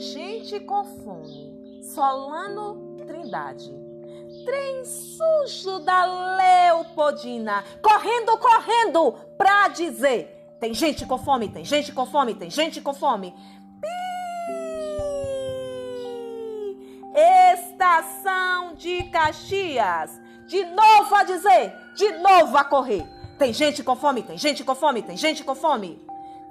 gente com fome. Solano Trindade. Trem sujo da Leopoldina. Correndo, correndo pra dizer: tem gente com fome, tem gente com fome, tem gente com fome. Estação de Caxias. De novo a dizer, de novo a correr. Tem gente com fome, tem gente com fome, tem gente com fome.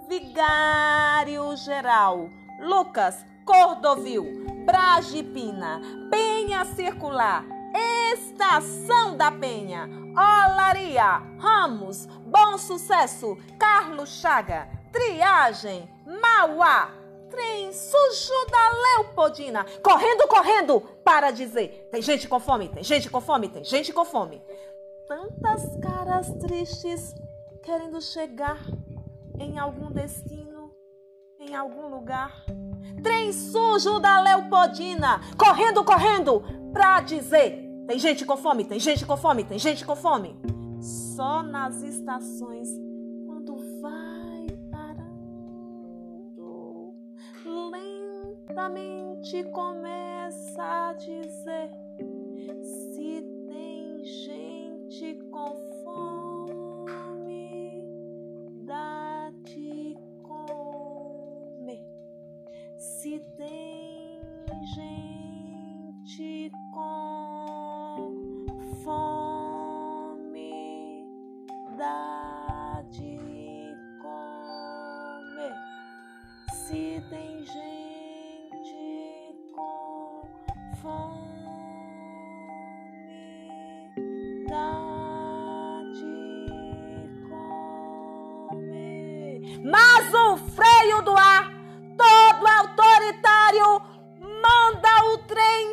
Vigário Geral, Lucas, Cordovil, Bragipina, Penha Circular, Estação da Penha, Olaria, Ramos, Bom Sucesso, Carlos Chaga, Triagem, Mauá, trem sujo da Leopoldina, correndo, correndo, para dizer: tem gente com fome, tem gente com fome, tem gente com fome. Tantas caras tristes querendo chegar em algum destino, em algum lugar. Trem sujo da Leopoldina, correndo, correndo, pra dizer: tem gente com fome, tem gente com fome, tem gente com fome. Só nas estações, quando vai parando, lentamente começa a dizer: se Tem gente com fome, dá de comer. Se tem gente com fome, dá de comer. Mas o freio do ar, trem